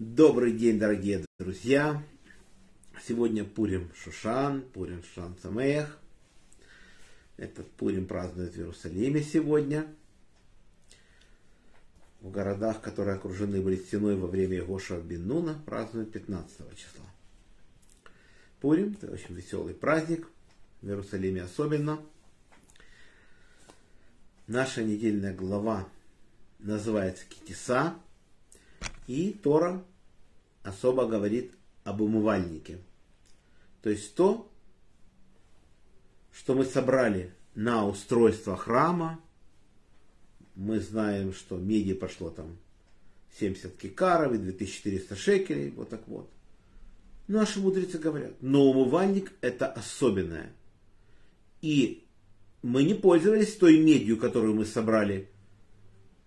Добрый день, дорогие друзья! Сегодня Пурим Шушан, Пурим Шушан Самех. Этот Пурим празднует в Иерусалиме сегодня. В городах, которые окружены были стеной во время Гоша Беннуна, празднуют 15 числа. Пурим – это очень веселый праздник, в Иерусалиме особенно. Наша недельная глава называется Китиса, и Тора особо говорит об умывальнике. То есть то, что мы собрали на устройство храма. Мы знаем, что меди пошло там 70 кикаров и 2400 шекелей, вот так вот. Наши мудрецы говорят, но умывальник это особенное. И мы не пользовались той медью, которую мы собрали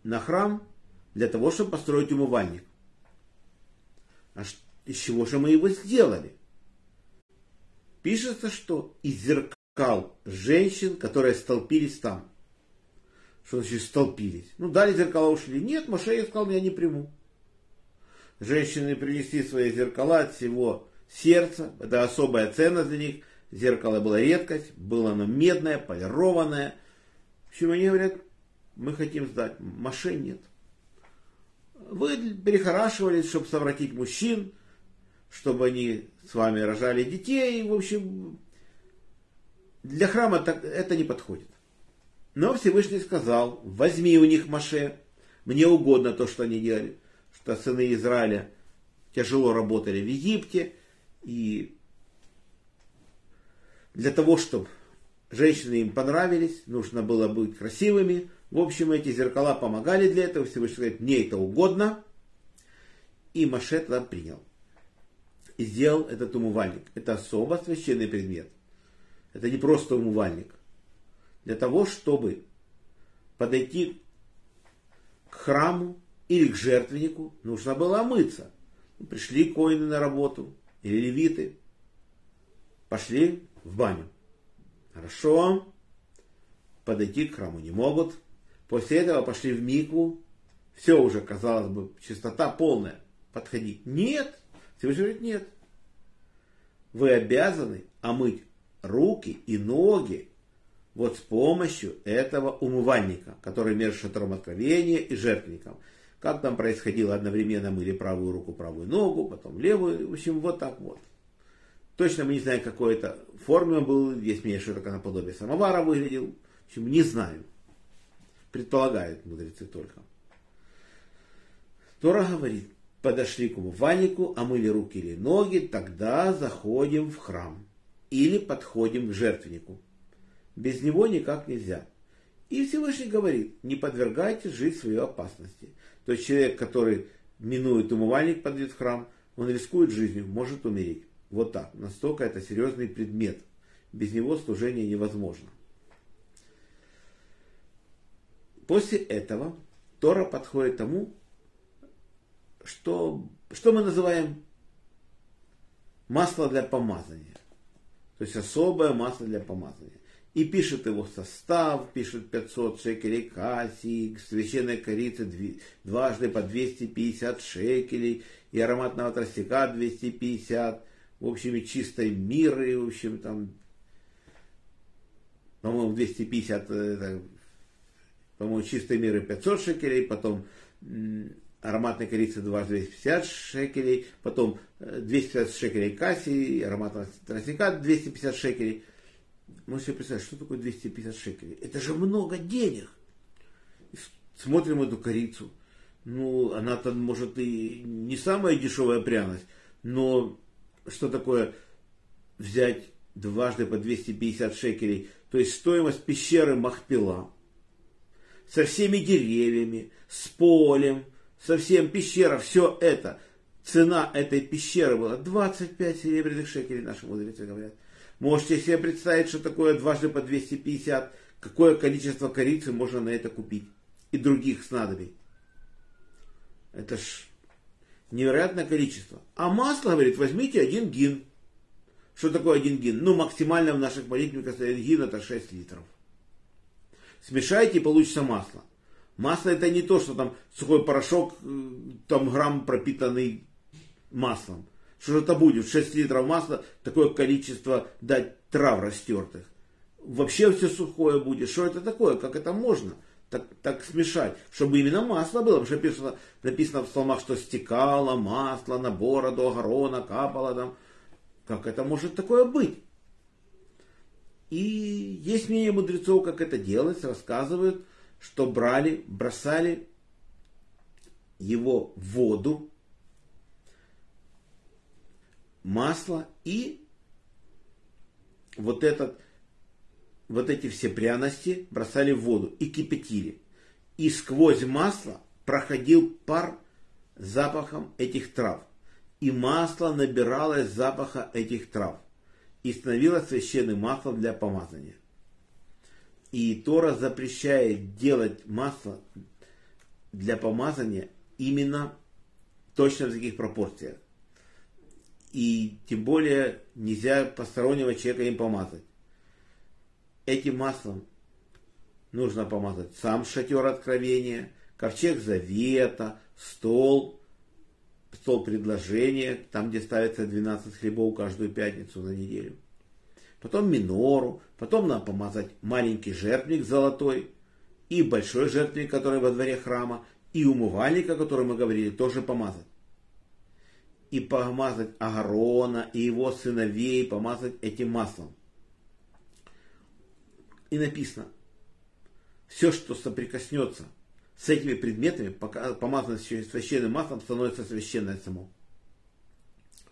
на храм, для того, чтобы построить умывальник. А из чего же мы его сделали? Пишется, что из зеркал женщин, которые столпились там. Что значит столпились? Ну, дали зеркала, ушли. Нет, Моше сказал, я не приму. Женщины принесли свои зеркала от всего сердца. Это особая ценность для них. Зеркало было редкость, было оно медное, полированное. В общем, они говорят, мы хотим сдать. Моше нет. Вы перехорашивались, чтобы совратить мужчин, чтобы они с вами рожали детей. В общем, для храма это не подходит. Но Всевышний сказал, возьми у них Маше, мне угодно то, что они делали, что сыны Израиля тяжело работали в Египте, и для того, чтобы женщины им понравились, нужно было быть красивыми, в общем, эти зеркала помогали для этого. Всевышний говорит, мне это угодно. И Маше тогда принял. И сделал этот умывальник. Это особо священный предмет. Это не просто умывальник. Для того, чтобы подойти к храму или к жертвеннику, нужно было омыться. Пришли коины на работу, или левиты, пошли в баню. Хорошо, подойти к храму не могут, После этого пошли в Микву. Все уже, казалось бы, чистота полная. Подходить. Нет. Всевышний говорит, нет. Вы обязаны омыть руки и ноги вот с помощью этого умывальника, который между шатром откровения и жертвенником. Как там происходило, одновременно мыли правую руку, правую ногу, потом левую, в общем, вот так вот. Точно мы не знаем, какой это форме он был, есть мнение, что это наподобие самовара выглядел. В общем, не знаем предполагают мудрецы только. Тора говорит, подошли к умывальнику, омыли руки или ноги, тогда заходим в храм или подходим к жертвеннику. Без него никак нельзя. И Всевышний говорит, не подвергайте жизнь свою опасности. То есть человек, который минует умывальник, подойдет в храм, он рискует жизнью, может умереть. Вот так. Настолько это серьезный предмет. Без него служение невозможно. После этого Тора подходит тому, что, что мы называем масло для помазания. То есть особое масло для помазания. И пишет его состав, пишет 500 шекелей кассии, священной корицы дважды по 250 шекелей, и ароматного тростника 250, в общем, и чистой миры, в общем, там, по-моему, 250 это по-моему, чистой меры 500 шекелей, потом ароматной корицы 250 шекелей, потом 250 э, шекелей касси, ароматного тростника 250 шекелей. Можете себе представить, что такое 250 шекелей? Это же много денег. Смотрим эту корицу. Ну, она-то, может, и не самая дешевая пряность, но что такое взять дважды по 250 шекелей, то есть стоимость пещеры Махпила – со всеми деревьями, с полем, со всем пещера, все это. Цена этой пещеры была 25 серебряных шекелей, наши мудрецы говорят. Можете себе представить, что такое дважды по 250, какое количество корицы можно на это купить и других снадобий. Это ж невероятное количество. А масло, говорит, возьмите один гин. Что такое один гин? Ну, максимально в наших молитвенниках один гин это 6 литров смешайте и получится масло. Масло это не то, что там сухой порошок, э, там грамм пропитанный маслом. Что же это будет? 6 литров масла, такое количество дать трав растертых. Вообще все сухое будет. Что это такое? Как это можно? Так, так смешать, чтобы именно масло было, потому что написано, написано в псалмах, что стекало масло на бороду огорона, капало там. Как это может такое быть? И есть мнение мудрецов, как это делать, рассказывают, что брали, бросали его в воду, масло и вот, этот, вот эти все пряности бросали в воду и кипятили. И сквозь масло проходил пар запахом этих трав. И масло набиралось запаха этих трав и становилось священным маслом для помазания. И Тора запрещает делать масло для помазания именно точно в таких пропорциях. И тем более нельзя постороннего человека им помазать. Этим маслом нужно помазать сам шатер откровения, ковчег завета, стол, стол предложения, там, где ставится 12 хлебов каждую пятницу за неделю. Потом минору, потом надо помазать маленький жертвник золотой и большой жертвник, который во дворе храма, и умывальник, о котором мы говорили, тоже помазать. И помазать Агарона и его сыновей, помазать этим маслом. И написано, все, что соприкоснется с этими предметами, помазано священным маслом, становится священное само.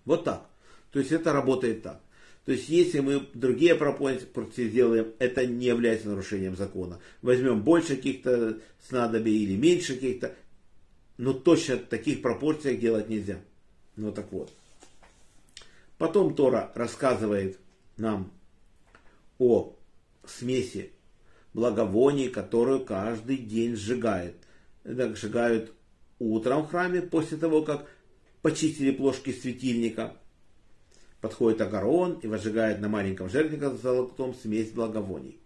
Вот так. То есть это работает так. То есть если мы другие пропорции сделаем, это не является нарушением закона. Возьмем больше каких-то снадобий или меньше каких-то, но точно таких пропорциях делать нельзя. Ну так вот. Потом Тора рассказывает нам о смеси благовоний, которую каждый день сжигает. Это сжигают утром в храме, после того, как почистили плошки светильника. Подходит Агарон и возжигает на маленьком жертвеннике золотом смесь благовоний.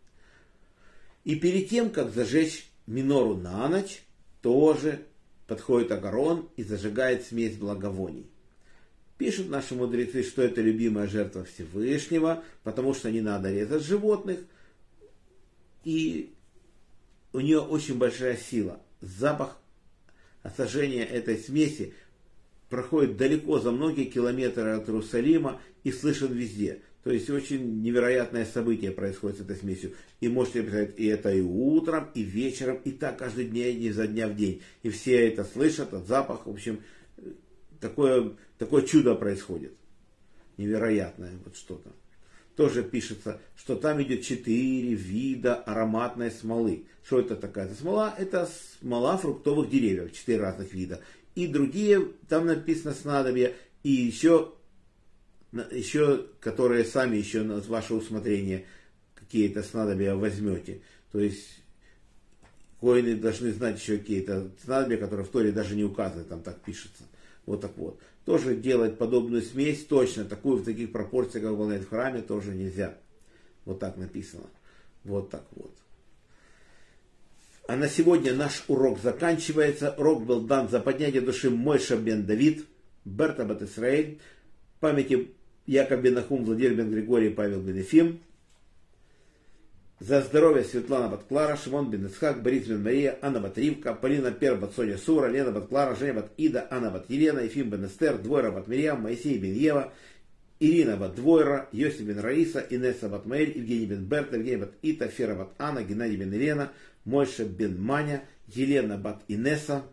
И перед тем, как зажечь минору на ночь, тоже подходит Агарон и зажигает смесь благовоний. Пишут наши мудрецы, что это любимая жертва Всевышнего, потому что не надо резать животных, и у нее очень большая сила. Запах осажения этой смеси проходит далеко за многие километры от Иерусалима и слышен везде. То есть очень невероятное событие происходит с этой смесью. И можете представить, и это и утром, и вечером, и так каждый день, изо дня в день. И все это слышат, от запах, в общем, такое, такое чудо происходит. Невероятное вот что-то. Тоже пишется, что там идет четыре вида ароматной смолы. Что это такая смола? Это смола фруктовых деревьев, четыре разных вида и другие, там написано снадобья, и еще, еще, которые сами еще на ваше усмотрение какие-то снадобья возьмете. То есть коины должны знать еще какие-то снадобья, которые в Торе даже не указаны, там так пишется. Вот так вот. Тоже делать подобную смесь, точно такую в таких пропорциях, как выполняет в храме, тоже нельзя. Вот так написано. Вот так вот. А на сегодня наш урок заканчивается. Урок был дан за поднятие души Мойша бен Давид, Берта бат Исраэль, памяти Яков бен Ахум, Владимир бен Григорий, Павел бен Ефим. За здоровье Светлана бат Клара, Шимон бен Исхак, Борис бен Мария, Анна бат Ривка, Полина Пер бат Соня Сура, Лена бат Клара, Женя бат Ида, Анна бат Елена, Ефим бен Эстер, Двойра бат Мирьям, Моисей бен Ева, Ирина бат Двойра, Йосиф бен Раиса, Инесса бат Маэль, Евгений бен Берта, Евгений бат Ита, Фера бат Анна, Геннадий бен Ирена, Мойша бен Маня, Елена бат Инесса,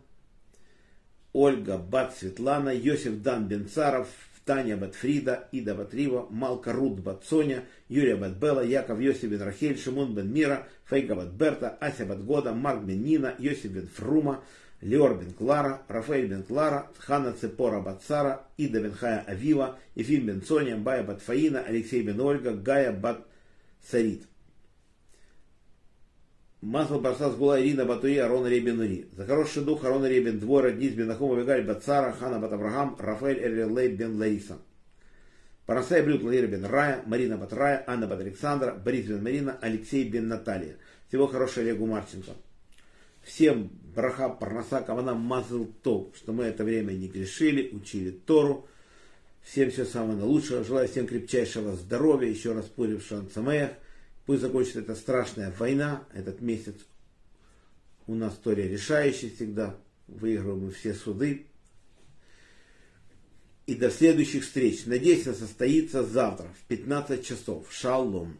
Ольга бат Светлана, Йосиф дан бен Царов, Таня бат Фрида, Ида бат Рива, Малка Рут бат Соня, Юрия бат Бела, Яков Йосиф бен Рахель, Шимон бен Мира, Фейга бат Берта, Ася бат Года, Марк бен Нина, Йосиф бен Фрума, Леор бен Клара, Рафаэль бен Клара, Хана Цепора бат Сара, Ида бен Хая Авива, Ефим бен Соня, Бая бат Фаина, Алексей бен Ольга, Гая бат Сарит. Масло Барсас была Ирина Батуи, Арон Ребен Ури. За хороший дух Арон Ребен Двора, Дниз Бен Ахума Вегаль Бацара, Хана Бат Авраам, Рафаэль Эрлей Бен Лариса. Парасай Блюд Лаир Бен Рая, Марина Бат Рая, Анна Бат Александра, Борис Бен Марина, Алексей Бен Наталья. Всего хорошего Олегу Марченко. Всем браха, парноса, кавана, мазл то, что мы это время не грешили, учили Тору. Всем всего самого лучшего. Желаю всем крепчайшего здоровья. Еще раз Пурим Шанцамеях. Пусть закончится эта страшная война, этот месяц. У нас история решающая всегда. Выигрываем мы все суды. И до следующих встреч. Надеюсь, она состоится завтра в 15 часов. Шалом.